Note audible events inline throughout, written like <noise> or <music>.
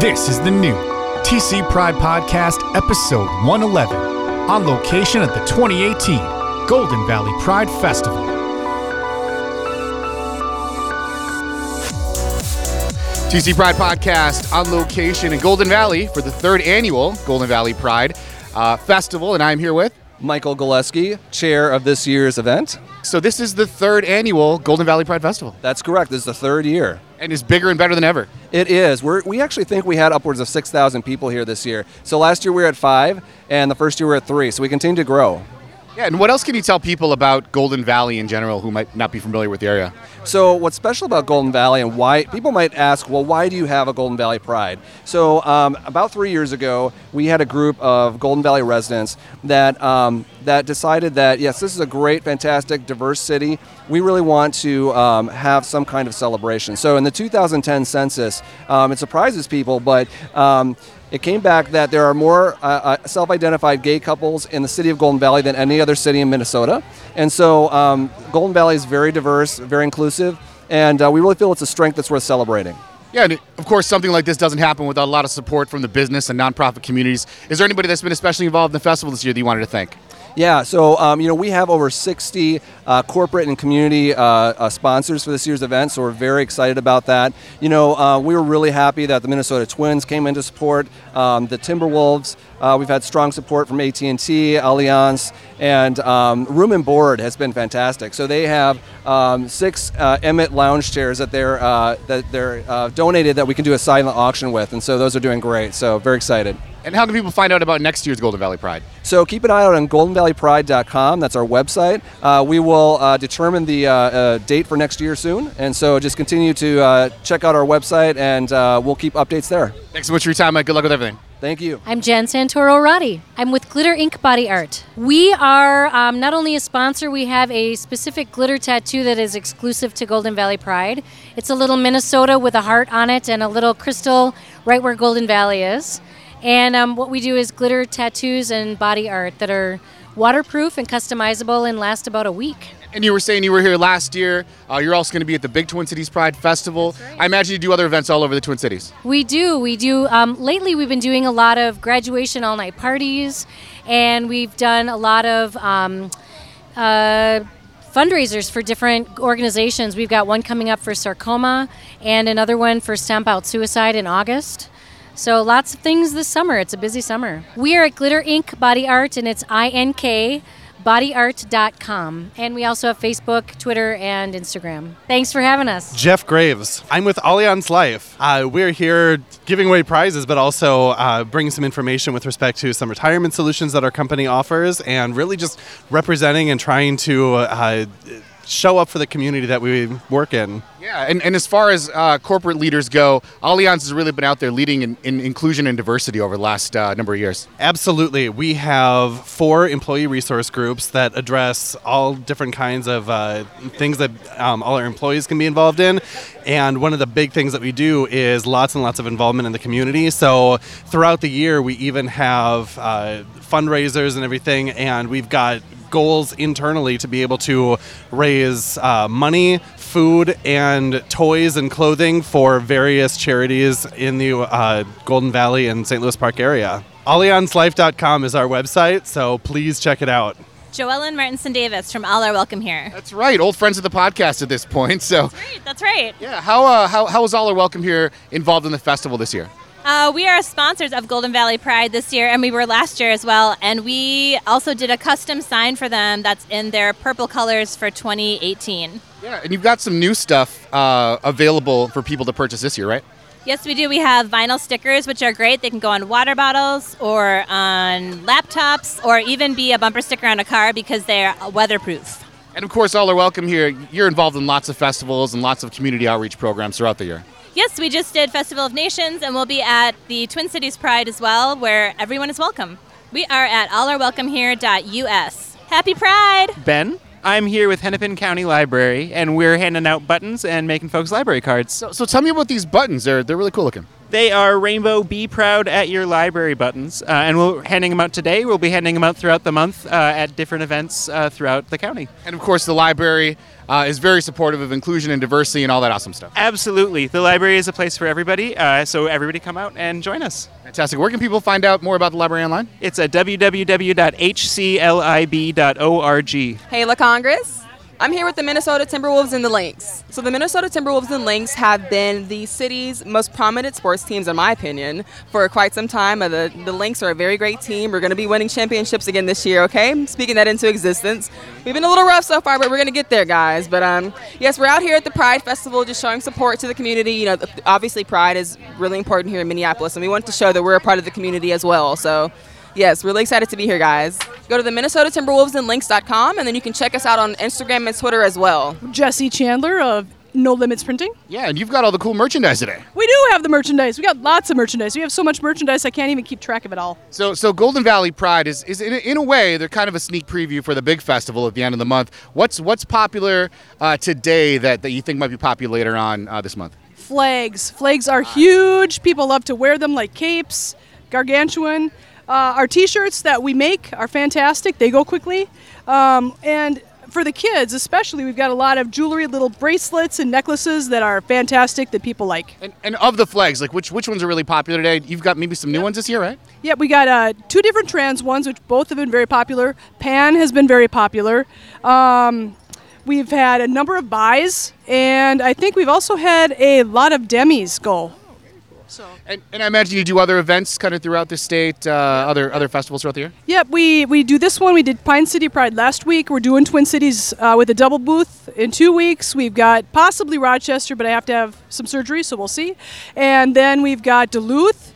This is the new TC Pride Podcast, episode 111, on location at the 2018 Golden Valley Pride Festival. TC Pride Podcast on location in Golden Valley for the third annual Golden Valley Pride uh, Festival, and I'm here with. Michael Gillespie, chair of this year's event. So, this is the third annual Golden Valley Pride Festival, That's correct. This is the third year. and it's bigger and better than ever. It is. We're, we actually think we had upwards of 6,000 people here this year. So last year we were at five, and the first year we were at three. So we continue to grow. Yeah, and what else can you tell people about Golden Valley in general who might not be familiar with the area? So what's special about Golden Valley and why people might ask, well, why do you have a Golden Valley Pride? So um, about three years ago, we had a group of Golden Valley residents that um, that decided that yes, this is a great, fantastic, diverse city. We really want to um, have some kind of celebration. So in the 2010 census, um, it surprises people, but um, it came back that there are more uh, uh, self-identified gay couples in the city of Golden Valley than any other city in Minnesota, and so um, Golden Valley is very diverse, very inclusive, and uh, we really feel it's a strength that's worth celebrating. Yeah, and of course, something like this doesn't happen without a lot of support from the business and nonprofit communities. Is there anybody that's been especially involved in the festival this year that you wanted to thank? Yeah, so um, you know we have over 60 uh, corporate and community uh, uh, sponsors for this year's event, so we're very excited about that. You know, uh, we were really happy that the Minnesota Twins came in to support um, the Timberwolves. Uh, we've had strong support from AT&T, Allianz, and um, Room and Board has been fantastic. So they have um, six uh, Emmett lounge chairs that they're that they're donated that we can do a silent auction with, and so those are doing great. So very excited. And how can people find out about next year's Golden Valley Pride? So keep an eye out on goldenvalleypride.com. That's our website. Uh, we will uh, determine the uh, uh, date for next year soon. And so just continue to uh, check out our website and uh, we'll keep updates there. Thanks so much for your time, Mike. Good luck with everything. Thank you. I'm Jan Santoro Roddy. I'm with Glitter Ink Body Art. We are um, not only a sponsor, we have a specific glitter tattoo that is exclusive to Golden Valley Pride. It's a little Minnesota with a heart on it and a little crystal right where Golden Valley is. And um, what we do is glitter tattoos and body art that are waterproof and customizable and last about a week. And you were saying you were here last year. Uh, you're also going to be at the Big Twin Cities Pride Festival. right. I imagine you do other events all over the Twin Cities. We do. We do. Um, lately, we've been doing a lot of graduation all night parties, and we've done a lot of um, uh, fundraisers for different organizations. We've got one coming up for sarcoma and another one for Stamp Out Suicide in August. So lots of things this summer. It's a busy summer. We are at Glitter Ink Body Art, and it's I N K bodyart.com. And we also have Facebook, Twitter, and Instagram. Thanks for having us. Jeff Graves. I'm with Allianz Life. Uh, we're here giving away prizes, but also uh, bringing some information with respect to some retirement solutions that our company offers, and really just representing and trying to uh, show up for the community that we work in. Yeah, and, and as far as uh, corporate leaders go, Allianz has really been out there leading in, in inclusion and diversity over the last uh, number of years. Absolutely. We have four employee resource groups that address all different kinds of uh, things that um, all our employees can be involved in. And one of the big things that we do is lots and lots of involvement in the community. So throughout the year, we even have uh, fundraisers and everything, and we've got goals internally to be able to raise uh, money, food, and toys and clothing for various charities in the uh, Golden Valley and St. Louis Park area. AllianzLife.com is our website, so please check it out. Joellen Martinson Davis from All Are Welcome Here. That's right, old friends of the podcast at this point. So, Great, that's right. yeah, how, uh, how, how was All Are Welcome here involved in the festival this year? Uh, we are sponsors of Golden Valley Pride this year, and we were last year as well. And we also did a custom sign for them that's in their purple colors for 2018. Yeah, and you've got some new stuff uh, available for people to purchase this year, right? Yes, we do. We have vinyl stickers, which are great. They can go on water bottles or on laptops or even be a bumper sticker on a car because they're weatherproof. And of course, All Are Welcome here, you're involved in lots of festivals and lots of community outreach programs throughout the year. Yes, we just did Festival of Nations, and we'll be at the Twin Cities Pride as well, where everyone is welcome. We are at allarewelcomehere.us. Happy Pride! Ben. I'm here with Hennepin County Library, and we're handing out buttons and making folks library cards. So, so tell me about these buttons. They're, they're really cool looking. They are Rainbow Be Proud at Your Library buttons, uh, and we're handing them out today. We'll be handing them out throughout the month uh, at different events uh, throughout the county. And of course, the library uh, is very supportive of inclusion and diversity and all that awesome stuff. Absolutely. The library is a place for everybody, uh, so everybody come out and join us. Fantastic. Where can people find out more about the library online? It's at www.hclib.org. Hey, La Congress. I'm here with the Minnesota Timberwolves and the Lynx. So, the Minnesota Timberwolves and Lynx have been the city's most prominent sports teams, in my opinion, for quite some time. Uh, the, the Lynx are a very great team. We're going to be winning championships again this year, okay? Speaking that into existence. We've been a little rough so far, but we're going to get there, guys. But um, yes, we're out here at the Pride Festival just showing support to the community. You know, obviously, Pride is really important here in Minneapolis, and we want to show that we're a part of the community as well. So, Yes, really excited to be here, guys. Go to the Minnesota Timberwolves and links.com, and then you can check us out on Instagram and Twitter as well. Jesse Chandler of No Limits Printing. Yeah, and you've got all the cool merchandise today. We do have the merchandise. We got lots of merchandise. We have so much merchandise I can't even keep track of it all. So, so Golden Valley Pride is, is in, a, in a way they're kind of a sneak preview for the big festival at the end of the month. What's what's popular uh, today that, that you think might be popular later on uh, this month? Flags. Flags are huge. People love to wear them like capes, gargantuan. Uh, our T-shirts that we make are fantastic. They go quickly, um, and for the kids especially, we've got a lot of jewelry, little bracelets and necklaces that are fantastic that people like. And, and of the flags, like which which ones are really popular today? You've got maybe some new ones this year, right? Yeah, we got uh, two different trans ones, which both have been very popular. Pan has been very popular. Um, we've had a number of buys, and I think we've also had a lot of demis go. So. And, and I imagine you do other events kind of throughout the state, uh, other other festivals throughout the year. Yep, we we do this one. We did Pine City Pride last week. We're doing Twin Cities uh, with a double booth in two weeks. We've got possibly Rochester, but I have to have some surgery, so we'll see. And then we've got Duluth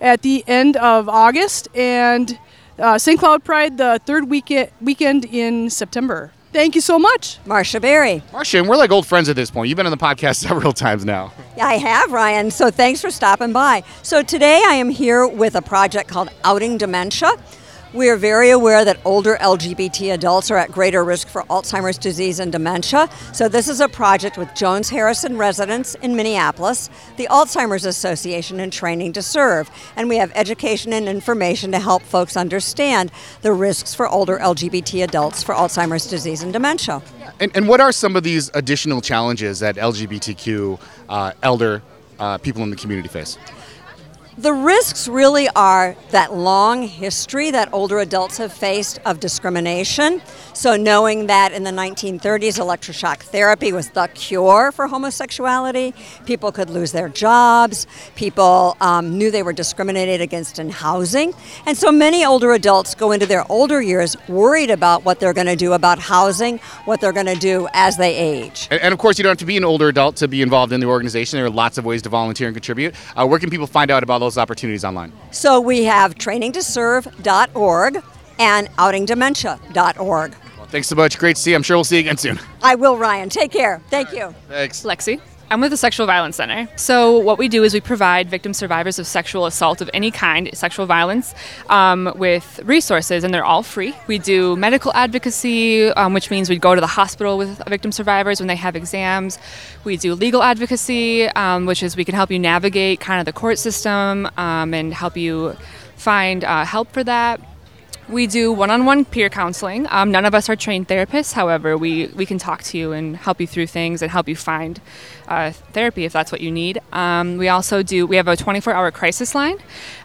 at the end of August, and uh, St. Cloud Pride the third weekend weekend in September. Thank you so much. Marsha Berry. Marsha, and we're like old friends at this point. You've been on the podcast <laughs> several times now. Yeah, I have, Ryan. So thanks for stopping by. So today I am here with a project called Outing Dementia. We are very aware that older LGBT adults are at greater risk for Alzheimer's disease and dementia. So, this is a project with Jones Harrison Residence in Minneapolis, the Alzheimer's Association, and Training to Serve. And we have education and information to help folks understand the risks for older LGBT adults for Alzheimer's disease and dementia. And, and what are some of these additional challenges that LGBTQ uh, elder uh, people in the community face? The risks really are that long history that older adults have faced of discrimination. So, knowing that in the 1930s, electroshock therapy was the cure for homosexuality, people could lose their jobs, people um, knew they were discriminated against in housing. And so, many older adults go into their older years worried about what they're going to do about housing, what they're going to do as they age. And, and, of course, you don't have to be an older adult to be involved in the organization. There are lots of ways to volunteer and contribute. Uh, where can people find out about those opportunities online? So, we have trainingtoserve.org and outingdementia.org. Well, thanks so much. Great to see you. I'm sure we'll see you again soon. I will, Ryan. Take care. Thank you. Thanks. Lexi. I'm with the Sexual Violence Center. So, what we do is we provide victim survivors of sexual assault of any kind, sexual violence, um, with resources, and they're all free. We do medical advocacy, um, which means we go to the hospital with victim survivors when they have exams. We do legal advocacy, um, which is we can help you navigate kind of the court system um, and help you find uh, help for that. We do one-on-one peer counseling. Um, none of us are trained therapists. However, we, we can talk to you and help you through things and help you find uh, therapy if that's what you need. Um, we also do. We have a 24-hour crisis line,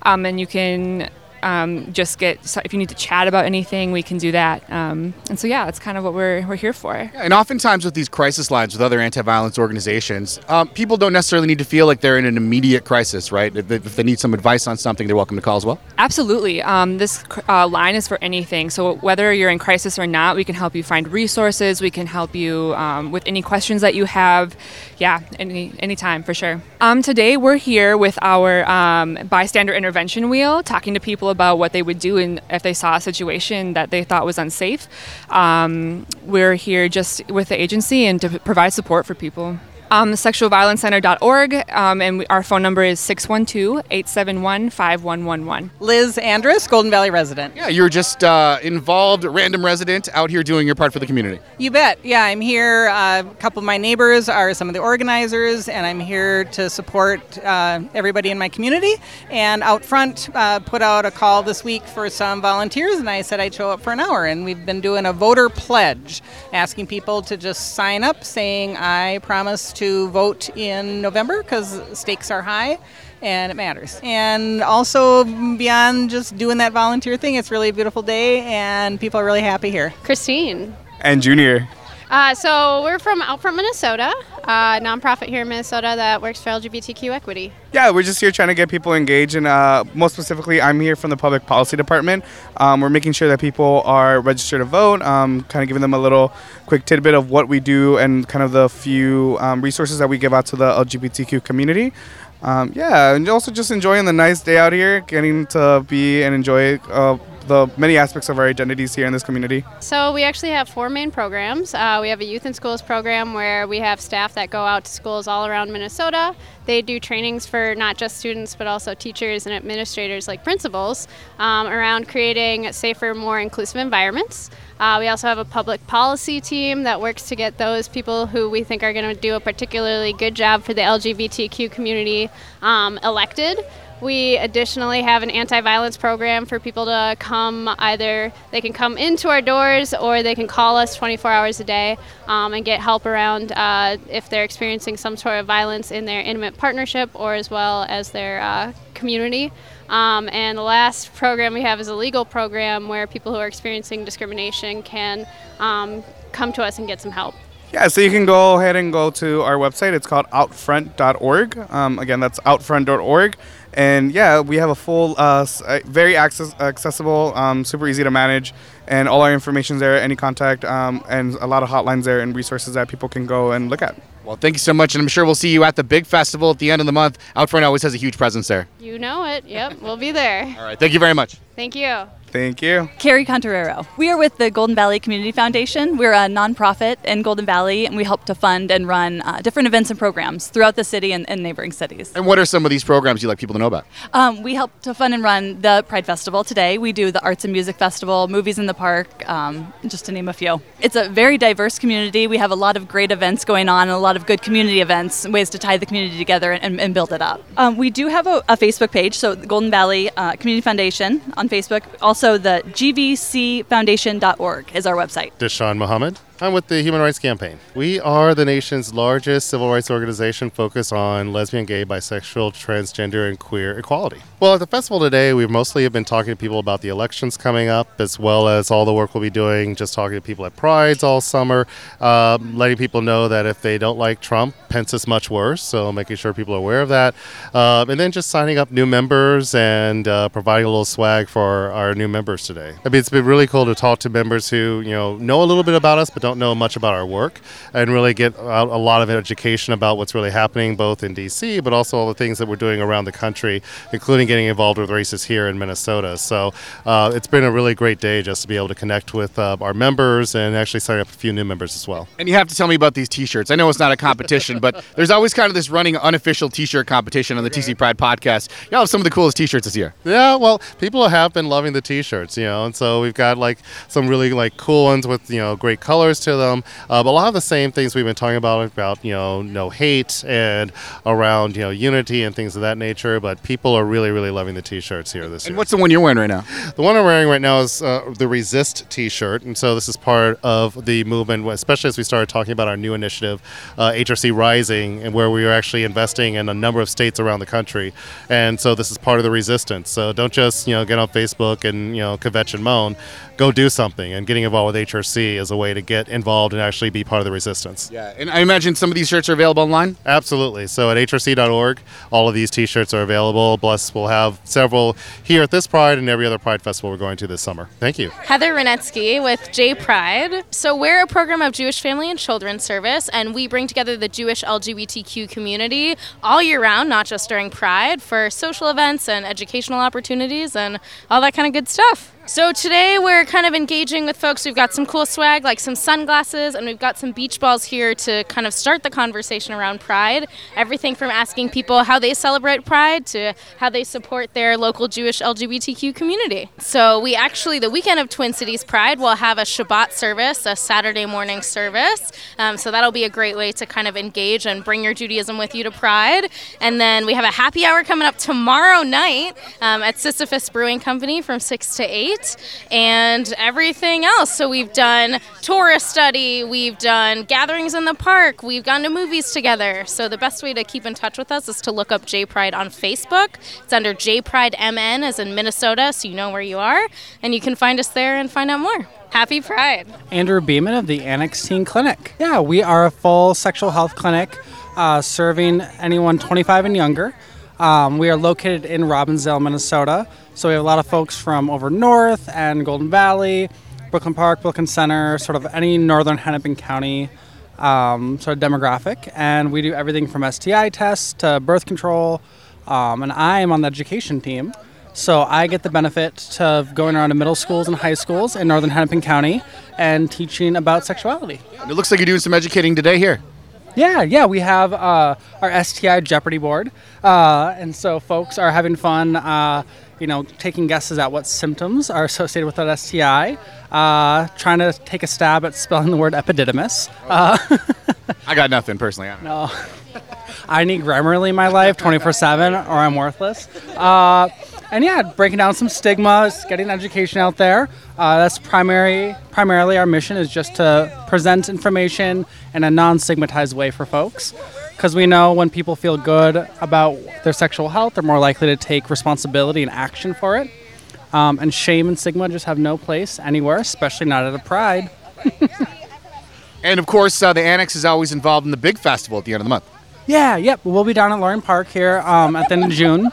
um, and you can um, just get if you need to chat about anything, we can do that. Um, and so yeah, that's kind of what we're we're here for. Yeah, and oftentimes with these crisis lines with other anti-violence organizations, um, people don't necessarily need to feel like they're in an immediate crisis, right? If, if they need some advice on something, they're welcome to call as well. Absolutely. Um, this uh, line is for anything. So whether you're in crisis or not, we can help you find resources. We can help you um, with any questions that you have. Yeah, any anytime for sure. Um, today we're here with our bystander intervention wheel, talking to people about what they would do in, if they saw a situation that they thought was unsafe. Um, we're here just with the agency and to provide support for people. Um, sexualviolencecenter.org, um, and we, our phone number is 612-871-5111. Liz Andrus, Golden Valley resident. Yeah, you're just uh, involved, random resident out here doing your part for the community. You bet. Yeah, I'm here. Uh, a couple of my neighbors are some of the organizers, and I'm here to support uh, everybody in my community. And OutFront, uh, put out a call this week for some volunteers, and I said I'd show up for an hour. And we've been doing a voter pledge, asking people to just sign up, saying I promise to vote in November because stakes are high and it matters. And also, beyond just doing that volunteer thing, it's really a beautiful day and people are really happy here. Christine. And Junior. Uh, so we're from OutFront Minnesota, a nonprofit here in Minnesota that works for LGBTQ equity. Yeah, we're just here trying to get people engaged, and uh, most specifically, I'm here from the public policy department. Um, we're making sure that people are registered to vote, um, kind of giving them a little quick tidbit of what we do and kind of the few um, resources that we give out to the LGBTQ community. Um, yeah, and also just enjoying the nice day out here, getting to be and enjoy uh, the many aspects of our identities here in this community. So we actually have four main programs. Uh, we have a youth in schools program where we have staff that go out to schools all around Minnesota. They do trainings for not just students but also teachers and administrators like principals um, around creating safer, more inclusive environments. Uh, we also have a public policy team that works to get those people who we think are going to do a particularly good job for the LGBTQ community um, elected. We additionally have an anti violence program for people to come either, they can come into our doors or they can call us 24 hours a day um, and get help around uh, if they're experiencing some sort of violence in their intimate partnership or as well as their uh, community. Um, and the last program we have is a legal program where people who are experiencing discrimination can um, come to us and get some help. Yeah, so you can go ahead and go to our website. It's called outfront.org. Um, again, that's outfront.org. And yeah, we have a full, uh, uh, very access- accessible, um, super easy to manage, and all our information's there, any contact, um, and a lot of hotlines there and resources that people can go and look at. Well, thank you so much, and I'm sure we'll see you at the big festival at the end of the month. OutFront always has a huge presence there. You know it. Yep, we'll be there. All right, thank you very much. Thank you. Thank you. Carrie Conterero. We are with the Golden Valley Community Foundation. We're a nonprofit in Golden Valley, and we help to fund and run uh, different events and programs throughout the city and, and neighboring cities. And what are some of these programs you'd like people to know about? Um, we help to fund and run the Pride Festival today. We do the Arts and Music Festival, Movies in the Park, um, just to name a few. It's a very diverse community. We have a lot of great events going on and a lot of good community events, ways to tie the community together and, and build it up. Um, we do have a, a Facebook page, so the Golden Valley uh, Community Foundation on Facebook. Also, the gvcfoundation.org is our website. Deshaun Mohammed. I'm with the Human Rights Campaign. We are the nation's largest civil rights organization focused on lesbian, gay, bisexual, transgender, and queer equality. Well, at the festival today, we mostly have been talking to people about the elections coming up, as well as all the work we'll be doing, just talking to people at Prides all summer, um, letting people know that if they don't like Trump, Pence is much worse, so making sure people are aware of that. Um, and then just signing up new members and uh, providing a little swag for our new members today. I mean, it's been really cool to talk to members who, you know, know a little bit about us, but don't know much about our work and really get out a lot of education about what's really happening both in DC but also all the things that we're doing around the country, including getting involved with races here in Minnesota. So uh, it's been a really great day just to be able to connect with uh, our members and actually sign up a few new members as well. And you have to tell me about these T-shirts. I know it's not a competition, but <laughs> there's always kind of this running unofficial T-shirt competition on the TC Pride podcast. Y'all have some of the coolest T-shirts this year. Yeah, well, people have been loving the T-shirts, you know, and so we've got like some really like cool ones with you know great colors to them. Uh, but a lot of the same things we've been talking about about you know no hate and around you know unity and things of that nature. But people are really really loving the T-shirts here this And year. And what's the one you're wearing right now? The one I'm wearing right now is uh, the Resist T-shirt, and so this is part of the movement, especially as we started talking about our new initiative, uh, HRC Rising, and where we are actually investing in a number of states around the country. And so this is part of the resistance. So don't just you know get on Facebook and you know kvetch and moan. Go do something. And getting involved with HRC is a way to get involved and actually be part of the resistance. Yeah, and I imagine some of these shirts are available online. Absolutely. So at hrc.org, all of these T-shirts are available. Plus, we'll have several here at this Pride and every other Pride festival we're going to this summer. Thank you. Heather Renetsky with J Pride. So, we're a program of Jewish Family and Children's Service, and we bring together the Jewish LGBTQ community all year round, not just during Pride, for social events and educational opportunities and all that kind of good stuff. So today we're kind of engaging with folks. We've got some cool swag like some sunglasses and we've got some beach balls here to kind of start the conversation around Pride. Everything from asking people how they celebrate Pride to how they support their local Jewish LGBTQ community. So we actually, the weekend of Twin Cities Pride, we'll have a Shabbat service, a Saturday morning service. Um, so that'll be a great way to kind of engage and bring your Judaism with you to Pride. And then we have a happy hour coming up tomorrow night um, at Sisyphus Brewing Company from 6 to 8 and everything else. So we've done Torah study, we've done gatherings in the park, we've gone to movies together. So the best way to keep in touch with us is to look up J Pride on Facebook. It's under J Pride MN as in Minnesota, so you know where you are, and you can find us there and find out more. Happy Pride. Andrew Beeman of the Annex Teen Clinic. Yeah, we are a full sexual health clinic uh, serving anyone 25 and younger. Um, we are located in Robbinsdale, Minnesota. So we have a lot of folks from over north and Golden Valley, Brooklyn Park, Brooklyn Center, sort of any northern Hennepin County um, sort of demographic. And we do everything from STI tests to birth control. Um, and I am on the education team. So I get the benefit of going around to middle schools and high schools in northern Hennepin County and teaching about sexuality. It looks like you're doing some educating today here. Yeah, yeah, we have uh, our STI Jeopardy board, uh, and so folks are having fun. Uh, you know, taking guesses at what symptoms are associated with that STI, uh, trying to take a stab at spelling the word epididymis. Uh, <laughs> I got nothing personally. I no, <laughs> I need Grammarly in my life 24 7 or I'm worthless. And yeah, breaking down some stigmas, getting education out there. Uh, that's primary. Primarily, our mission is just to present information in a non-stigmatized way for folks, because we know when people feel good about their sexual health, they're more likely to take responsibility and action for it. Um, and shame and stigma just have no place anywhere, especially not at a pride. <laughs> and of course, uh, the Annex is always involved in the big festival at the end of the month. Yeah, yep. We'll be down at Loring Park here um, at the end of June.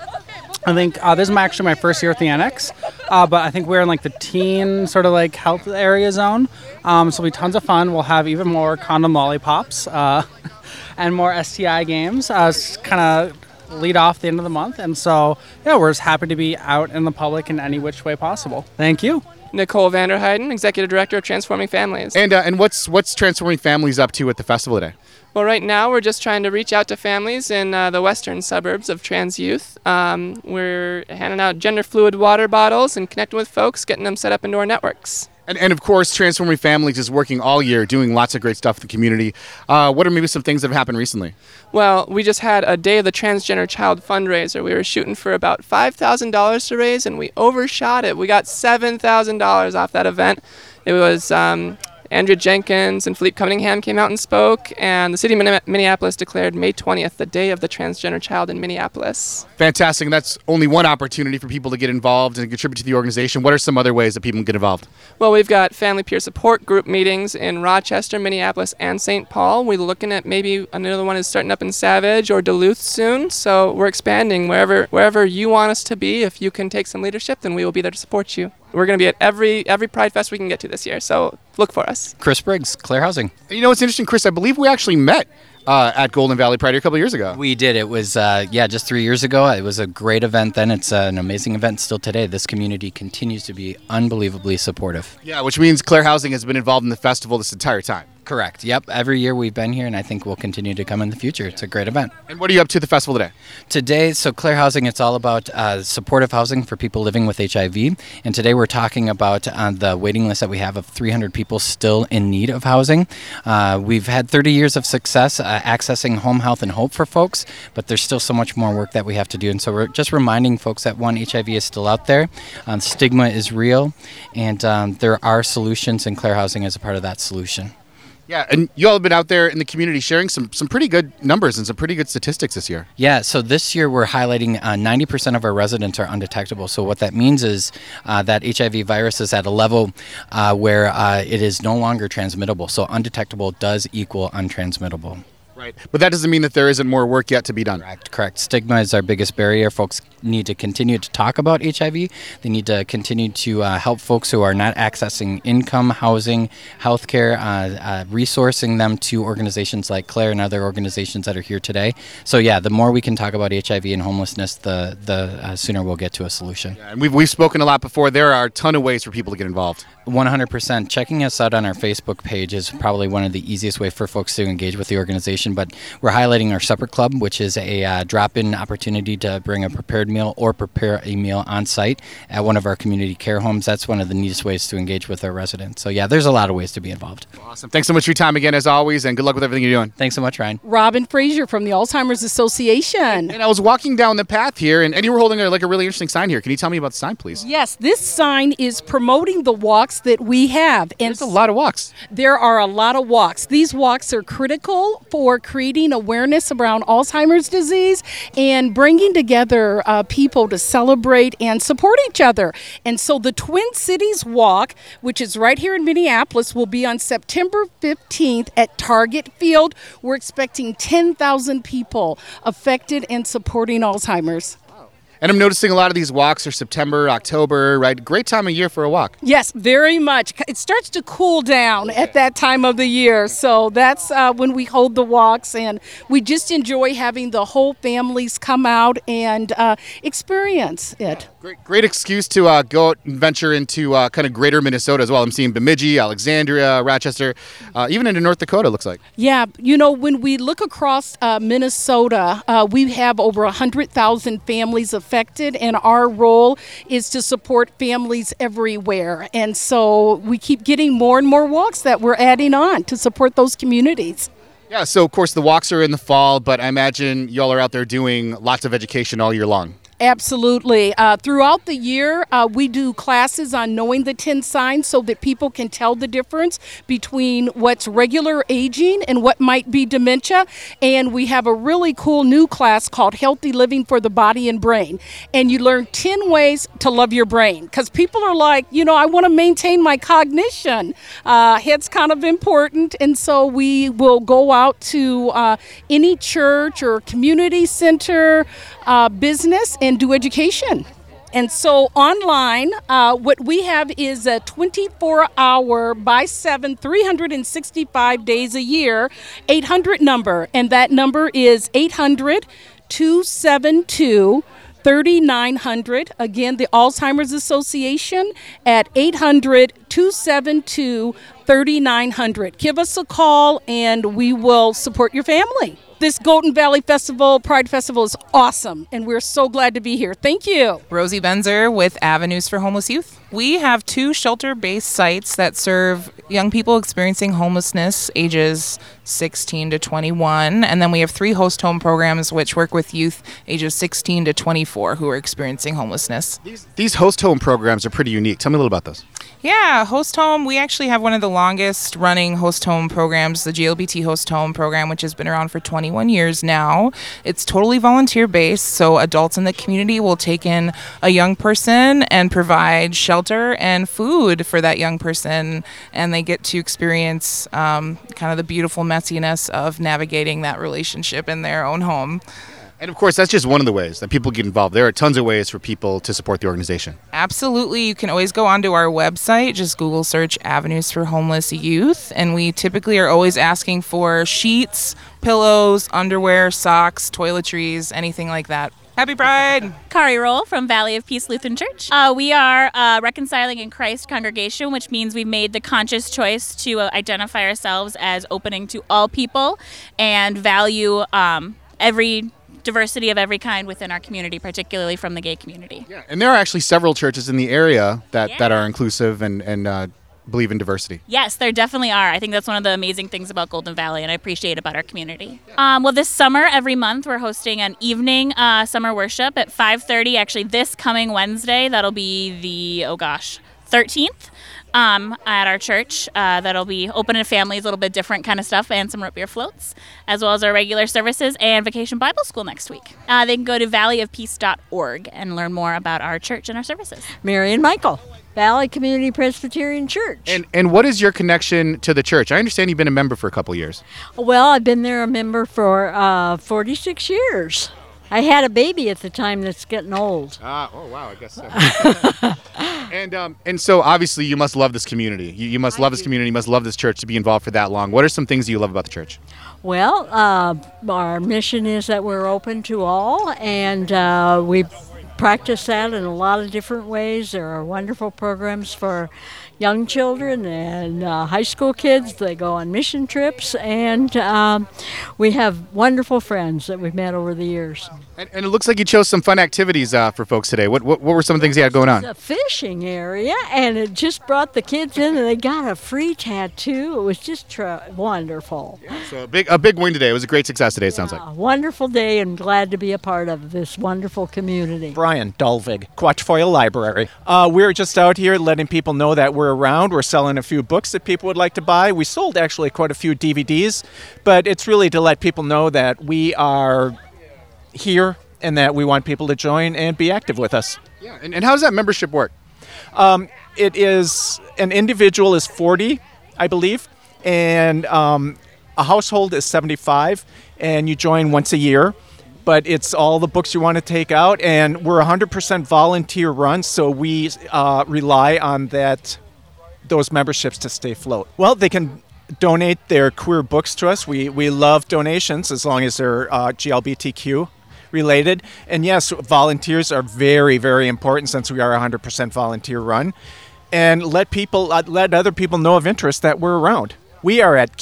I think uh, this is my, actually my first year at the Annex, uh, but I think we're in like the teen sort of like health area zone. Um, so it'll be tons of fun. We'll have even more condom lollipops uh, <laughs> and more STI games. Uh, kind of lead off the end of the month, and so yeah, we're just happy to be out in the public in any which way possible. Thank you. Nicole Vanderheiden, Executive Director of Transforming Families. And uh, and what's what's Transforming Families up to at the festival today? Well, right now we're just trying to reach out to families in uh, the western suburbs of trans youth. Um, we're handing out gender fluid water bottles and connecting with folks, getting them set up into our networks. And, and of course, Transforming Families is working all year, doing lots of great stuff in the community. Uh, what are maybe some things that have happened recently? Well, we just had a Day of the Transgender Child fundraiser. We were shooting for about $5,000 to raise, and we overshot it. We got $7,000 off that event. It was um, Andrea Jenkins and Phillipe Cunningham came out and spoke, and the city of Minneapolis declared May 20th the day of the transgender child in Minneapolis. Fantastic. And that's only one opportunity for people to get involved and contribute to the organization. What are some other ways that people can get involved? Well, we've got family peer support group meetings in Rochester, Minneapolis, and St. Paul. We're looking at maybe another one is starting up in Savage or Duluth soon. So we're expanding wherever wherever you want us to be. If you can take some leadership, then we will be there to support you. We're going to be at every every Pride Fest we can get to this year. So look for us. Chris Briggs, Clare Housing. You know what's interesting, Chris? I believe we actually met uh, at Golden Valley Pride a couple years ago. We did. It was uh, yeah, just three years ago. It was a great event then. It's uh, an amazing event still today. This community continues to be unbelievably supportive. Yeah, which means Clare Housing has been involved in the festival this entire time. Correct. Yep. Every year we've been here, and I think we'll continue to come in the future. It's a great event. And what are you up to the festival today? Today, so Clare Housing, it's all about uh, supportive housing for people living with HIV. And today we're talking about uh, the waiting list that we have of 300 people still in need of housing. Uh, we've had 30 years of success uh, accessing home health and hope for folks, but there's still so much more work that we have to do. And so we're just reminding folks that one, HIV is still out there, um, stigma is real, and um, there are solutions, and Clare Housing is a part of that solution. Yeah, and you all have been out there in the community sharing some some pretty good numbers and some pretty good statistics this year. Yeah, so this year we're highlighting uh, 90% of our residents are undetectable. So what that means is uh, that HIV virus is at a level uh, where uh, it is no longer transmittable. So undetectable does equal untransmittable. Right. But that doesn't mean that there isn't more work yet to be done. Correct. Correct. Stigma is our biggest barrier. Folks need to continue to talk about HIV. They need to continue to uh, help folks who are not accessing income, housing, healthcare, uh, uh, resourcing them to organizations like Clare and other organizations that are here today. So yeah, the more we can talk about HIV and homelessness, the the uh, sooner we'll get to a solution. And we've, we've spoken a lot before. There are a ton of ways for people to get involved. 100%. Checking us out on our Facebook page is probably one of the easiest way for folks to engage with the organization. But we're highlighting our supper club, which is a uh, drop-in opportunity to bring a prepared meal or prepare a meal on site at one of our community care homes. That's one of the neatest ways to engage with our residents. So yeah, there's a lot of ways to be involved. Awesome. Thanks so much for your time again, as always, and good luck with everything you're doing. Thanks so much, Ryan. Robin Frazier from the Alzheimer's Association. And I was walking down the path here, and, and you were holding a, like a really interesting sign here. Can you tell me about the sign, please? Yes, this sign is promoting the walks that we have. And There's a lot of walks. There are a lot of walks. These walks are critical for creating awareness around Alzheimer's disease and bringing together uh, Uh, people to celebrate and support each other. And so the Twin Cities Walk, which is right here in Minneapolis, will be on September 15th at Target Field. We're expecting 10,000 people affected and supporting Alzheimer's. And I'm noticing a lot of these walks are September, October, right? Great time of year for a walk. Yes, very much. It starts to cool down at that time of the year. So that's uh, when we hold the walks, and we just enjoy having the whole families come out and uh, experience it. Great, great excuse to uh, go out and venture into uh, kind of greater Minnesota as well. I'm seeing Bemidji, Alexandria, Rochester, uh, even into North Dakota, looks like. Yeah, you know, when we look across uh, Minnesota, uh, we have over 100,000 families affected, and our role is to support families everywhere. And so we keep getting more and more walks that we're adding on to support those communities. Yeah, so of course the walks are in the fall, but I imagine y'all are out there doing lots of education all year long. Absolutely. Uh, throughout the year, uh, we do classes on knowing the 10 signs so that people can tell the difference between what's regular aging and what might be dementia. And we have a really cool new class called Healthy Living for the Body and Brain. And you learn 10 ways to love your brain because people are like, you know, I want to maintain my cognition. Uh, head's kind of important. And so we will go out to uh, any church or community center, uh, business, and do education. And so online, uh, what we have is a 24 hour by 7, 365 days a year, 800 number. And that number is 800 272 3900. Again, the Alzheimer's Association at 800 272 3900. Give us a call and we will support your family. This Golden Valley Festival, Pride Festival, is awesome, and we're so glad to be here. Thank you. Rosie Benzer with Avenues for Homeless Youth. We have two shelter based sites that serve young people experiencing homelessness ages 16 to 21. And then we have three host home programs which work with youth ages 16 to 24 who are experiencing homelessness. These host home programs are pretty unique. Tell me a little about those. Yeah, Host Home, we actually have one of the longest running host home programs, the GLBT Host Home program, which has been around for 21 years now. It's totally volunteer based, so adults in the community will take in a young person and provide shelter and food for that young person, and they get to experience um, kind of the beautiful messiness of navigating that relationship in their own home. And of course, that's just one of the ways that people get involved. There are tons of ways for people to support the organization. Absolutely. You can always go onto our website, just Google search Avenues for Homeless Youth. And we typically are always asking for sheets, pillows, underwear, socks, toiletries, anything like that. Happy Pride! <laughs> Kari Roll from Valley of Peace Lutheran Church. Uh, we are a reconciling in Christ congregation, which means we've made the conscious choice to uh, identify ourselves as opening to all people and value um, every diversity of every kind within our community, particularly from the gay community. Yeah. And there are actually several churches in the area that, that are inclusive and, and uh, believe in diversity. Yes, there definitely are. I think that's one of the amazing things about Golden Valley, and I appreciate about our community. Um, well, this summer, every month, we're hosting an evening uh, summer worship at 5:30. Actually, this coming Wednesday, that'll be the oh gosh, 13th. Um, at our church, uh, that'll be open to families, a little bit different kind of stuff, and some root beer floats, as well as our regular services and Vacation Bible School next week. Uh, they can go to valleyofpeace.org and learn more about our church and our services. Marion Michael, Valley Community Presbyterian Church. And, and what is your connection to the church? I understand you've been a member for a couple years. Well, I've been there a member for uh, 46 years. I had a baby at the time that's getting old. Ah, oh wow, I guess so. <laughs> and um, and so obviously you must love this community. You, you must love this community. You must love this church to be involved for that long. What are some things you love about the church? Well, uh, our mission is that we're open to all, and uh, we practice that in a lot of different ways. There are wonderful programs for young children and uh, high school kids. They go on mission trips, and um, we have wonderful friends that we've met over the years. And, and it looks like you chose some fun activities uh, for folks today. What, what what were some things you had going on? It's a fishing area, and it just brought the kids in, and they got a free tattoo. It was just tr- wonderful. So a big a big win today. It was a great success today. It sounds like. A wonderful day, and glad to be a part of this wonderful community. Brian Dulvig, Quatrefoil Library. Uh, we're just out here letting people know that we're around. We're selling a few books that people would like to buy. We sold actually quite a few DVDs, but it's really to let people know that we are here and that we want people to join and be active with us. Yeah. And, and how does that membership work? Um, it is an individual is 40, I believe, and um, a household is 75, and you join once a year. But it's all the books you want to take out, and we're 100% volunteer run, so we uh, rely on that those memberships to stay afloat. Well, they can donate their queer books to us. We we love donations as long as they're uh, GLBTQ related. And yes, volunteers are very very important since we are 100% volunteer run. And let people uh, let other people know of interest that we're around. We are at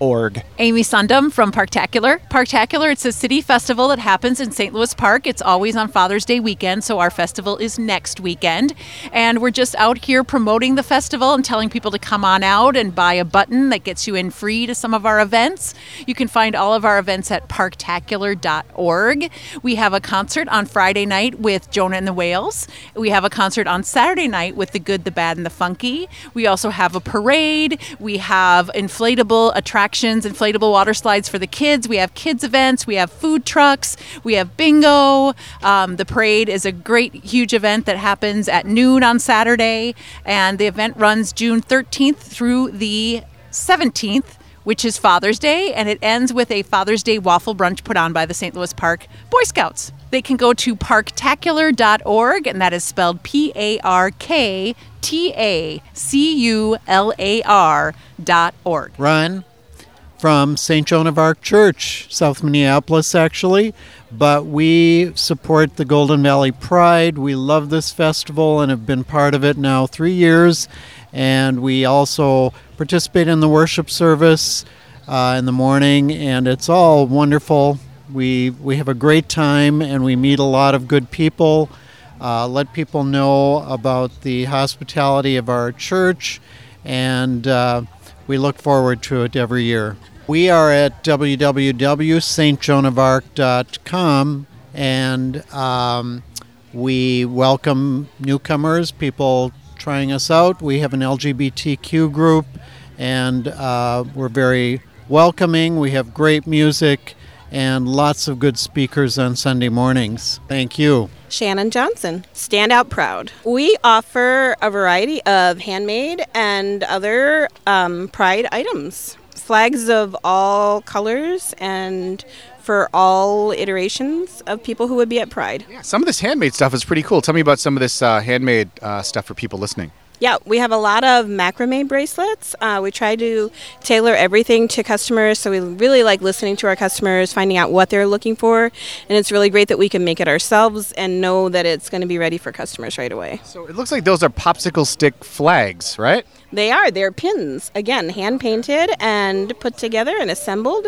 qlibrary.org. Amy Sundum from Parktacular. Parktacular, it's a city festival that happens in St. Louis Park. It's always on Father's Day weekend, so our festival is next weekend. And we're just out here promoting the festival and telling people to come on out and buy a button that gets you in free to some of our events. You can find all of our events at parktacular.org. We have a concert on Friday night with Jonah and the Whales. We have a concert on Saturday night with The Good, the Bad, and the Funky. We also have a parade. We have inflatable attractions, inflatable water slides for the kids. We have kids events. We have food trucks. We have bingo. Um, the parade is a great, huge event that happens at noon on Saturday, and the event runs June 13th through the 17th. Which is Father's Day, and it ends with a Father's Day waffle brunch put on by the St. Louis Park Boy Scouts. They can go to parktacular.org, and that is spelled P A R K T A C U L A R dot org. Run from St. Joan of Arc Church, South Minneapolis, actually. But we support the Golden Valley Pride. We love this festival and have been part of it now three years. And we also participate in the worship service uh, in the morning, and it's all wonderful. We, we have a great time and we meet a lot of good people. Uh, let people know about the hospitality of our church, and uh, we look forward to it every year. We are at www.stjoanofarc.com, and um, we welcome newcomers, people trying us out. We have an LGBTQ group, and uh, we're very welcoming. We have great music and lots of good speakers on Sunday mornings. Thank you. Shannon Johnson, Stand Out Proud. We offer a variety of handmade and other um, pride items, flags of all colors and for all iterations of people who would be at Pride. Yeah, Some of this handmade stuff is pretty cool. Tell me about some of this uh, handmade uh, stuff for people listening. Yeah, we have a lot of macrame bracelets. Uh, we try to tailor everything to customers, so we really like listening to our customers, finding out what they're looking for, and it's really great that we can make it ourselves and know that it's going to be ready for customers right away. So it looks like those are popsicle stick flags, right? They are. They're pins. Again, hand painted and put together and assembled,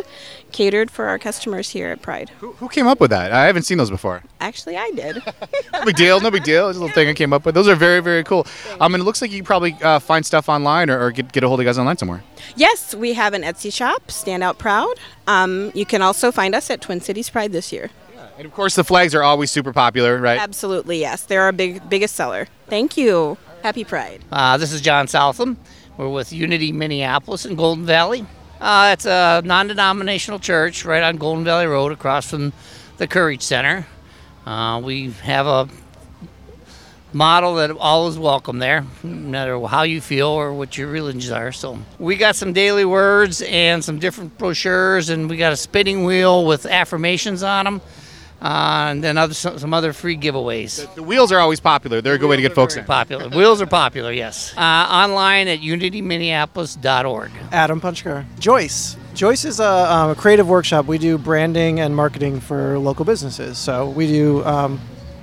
catered for our customers here at Pride. Who came up with that? I haven't seen those before. Actually, I did. <laughs> no big deal. No big deal. It's a little thing I came up with. Those are very, very cool. Um, and it looks like you probably uh, find stuff online or, or get, get a hold of you guys online somewhere. yes, we have an Etsy shop, Stand Out Proud. Um, you can also find us at Twin Cities Pride this year. And of course, the flags are always super popular, right? Absolutely, yes. They're our big biggest seller. Thank you. Happy Pride. Uh, this is John Southam. We're with Unity Minneapolis in Golden Valley. Uh, it's a non denominational church right on Golden Valley Road across from the Courage Center. Uh, we have a model that all is welcome there, no matter how you feel or what your religions are. So we got some daily words and some different brochures, and we got a spinning wheel with affirmations on them. Uh, and then other some some other free giveaways. The wheels are always popular. They're a good way to get folks in. Popular wheels are popular, yes. Uh, online at unityminneapolis.org. Adam Punchkar. Joyce. Joyce is a, um, a creative workshop. We do branding and marketing for local businesses. So we do um,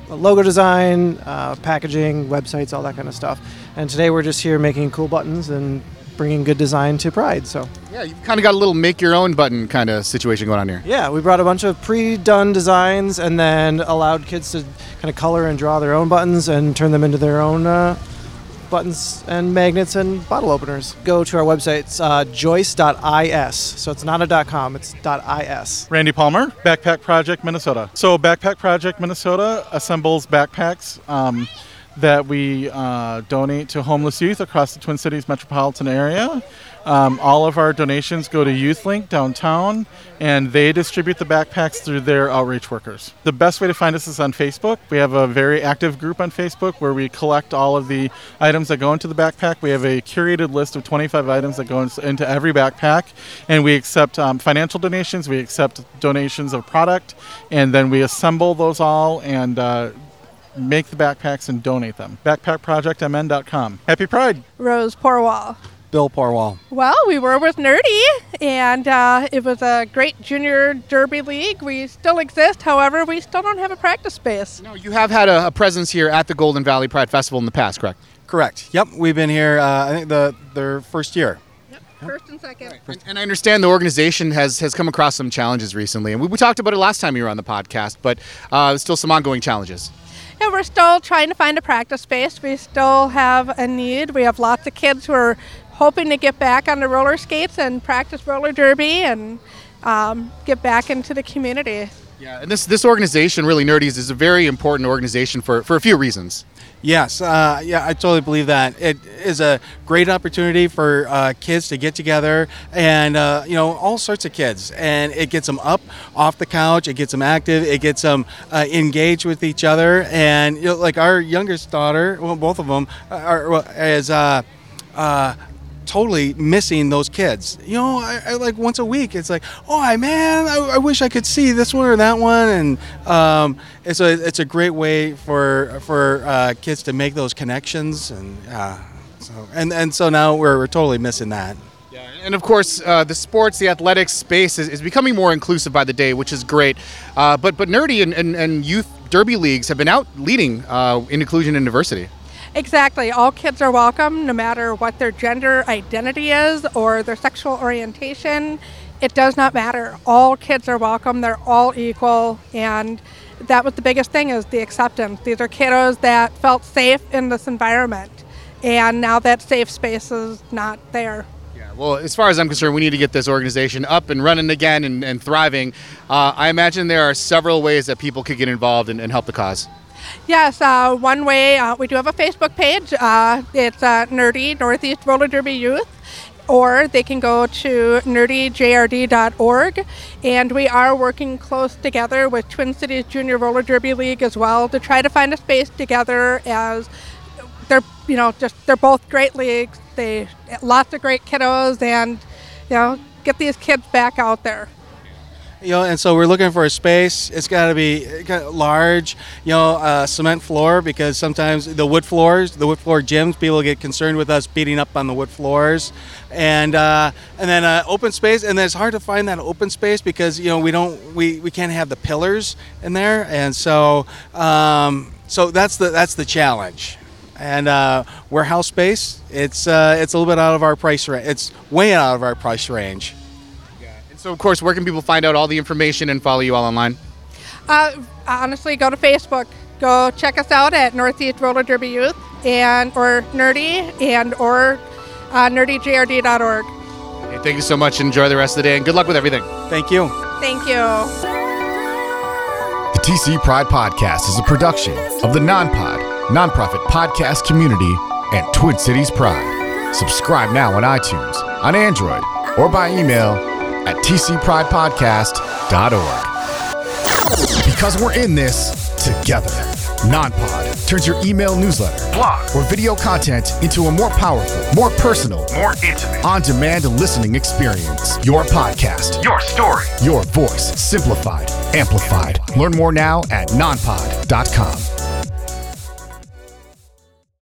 logo design, uh, packaging, websites, all that kind of stuff. And today we're just here making cool buttons and bringing good design to Pride. So Yeah, you've kind of got a little make your own button kind of situation going on here. yeah, we brought a bunch of pre-done designs and then allowed kids to kind of color and draw their own buttons and turn them into their own uh, buttons and magnets and bottle openers. Go to our website, it's uh, joyce.is. So it's not a .com, it's .is. Randy Palmer, Backpack Project Minnesota. So, Backpack Project Minnesota assembles backpacks um, that we uh, donate to homeless youth across the Twin Cities metropolitan area. Um, all of our donations go to YouthLink downtown, and they distribute the backpacks through their outreach workers. The best way to find us is on Facebook. We have a very active group on Facebook where we collect all of the items that go into the backpack. We have a curated list of 25 items that go into every backpack, and we accept um, financial donations, we accept donations of product, and then we assemble those all and uh, make the backpacks and donate them. Backpackprojectmn.com. Happy Pride! Rose Porwall. Bill Porwall. Well, we were with Nerdy, and uh, it was a great junior derby league. We still exist, however, we still don't have a practice space. No, you have had a, a presence here at the Golden Valley Pride Festival in the past, correct? Correct. Yep, we've been here. Uh, I think the their first year. First and second. And, and I understand the organization has, has come across some challenges recently, and we, we talked about it last time you were on the podcast, but uh, still some ongoing challenges. And we're still trying to find a practice space. We still have a need. We have lots of kids who are hoping to get back on the roller skates and practice roller derby and um, get back into the community. Yeah, and this this organization, really Nerdies, is a very important organization for, for a few reasons. Yes, uh, yeah, I totally believe that. It is a great opportunity for uh, kids to get together and, uh, you know, all sorts of kids. And it gets them up off the couch, it gets them active, it gets them uh, engaged with each other. And, you know, like our youngest daughter, well, both of them, are, well, is. Uh, uh, totally missing those kids you know I, I like once a week it's like oh I, man I, I wish i could see this one or that one and um, it's a it's a great way for for uh, kids to make those connections and uh, so and and so now we're, we're totally missing that Yeah, And of course, uh, the sports, the athletics space is, is becoming more inclusive by the day, which is great. Uh, but but Nerdy and, and, and youth derby leagues have been out leading uh, in inclusion and diversity. Exactly. All kids are welcome, no matter what their gender identity is or their sexual orientation. It does not matter. All kids are welcome. They're all equal, and that was the biggest thing is the acceptance. These are kiddos that felt safe in this environment, and now that safe space is not there. Yeah, well, as far as I'm concerned, we need to get this organization up and running again and, and thriving. Uh, I imagine there are several ways that people could get involved and, and help the cause. Yes, uh, one way uh, we do have a Facebook page. Uh, it's uh, Nerdy Northeast Roller Derby Youth, or they can go to nerdyjrd.org. And we are working close together with Twin Cities Junior Roller Derby League as well to try to find a space together as they're you know just they're both great leagues. They lots of great kiddos and you know get these kids back out there. You know and so we're looking for a space. It's got to be large you know uh, cement floor because sometimes the wood floors the wood floor gyms people get concerned with us beating up on the wood floors. And uh, and then uh, open space and then it's hard to find that open space because you know we don't we, we can't have the pillars in there. And so um, so that's the that's the challenge. And uh, warehouse space it's uh, it's a little bit out of our price range it's way out of our price range so, of course, where can people find out all the information and follow you all online? Uh, honestly, go to Facebook. Go check us out at Northeast Roller Derby Youth and or Nerdy and or uh, nerdyjrd.org. Hey, thank you so much. Enjoy the rest of the day, and good luck with everything. Thank you. Thank you. The TC Pride Podcast is a production of the NonPod, nonprofit podcast community, and Twin Cities Pride. Subscribe now on iTunes, on Android, or by email at tcpridepodcast.org. Because we're in this together. NonPod turns your email newsletter, blog, or video content into a more powerful, more personal, more intimate, on demand listening experience. Your podcast, your story, your voice, simplified, amplified. Learn more now at nonpod.com.